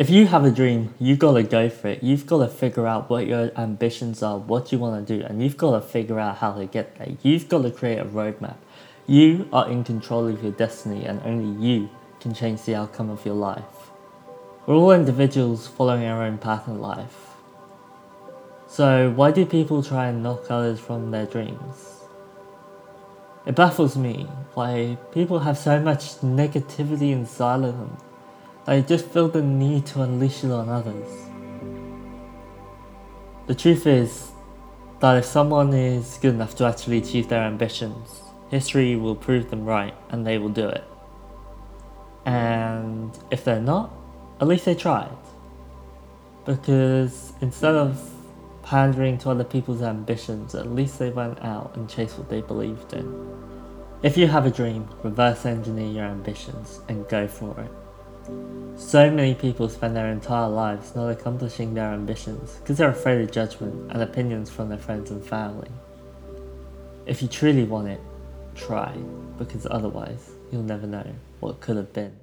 If you have a dream, you've gotta go for it. You've gotta figure out what your ambitions are, what you wanna do, and you've gotta figure out how to get there. You've gotta create a roadmap. You are in control of your destiny, and only you can change the outcome of your life. We're all individuals following our own path in life. So, why do people try and knock others from their dreams? It baffles me why people have so much negativity inside of them. They just feel the need to unleash it on others. The truth is that if someone is good enough to actually achieve their ambitions, history will prove them right and they will do it. And if they're not, at least they tried. Because instead of pandering to other people's ambitions, at least they went out and chased what they believed in. If you have a dream, reverse engineer your ambitions and go for it. So many people spend their entire lives not accomplishing their ambitions because they're afraid of judgment and opinions from their friends and family. If you truly want it, try, because otherwise you'll never know what could have been.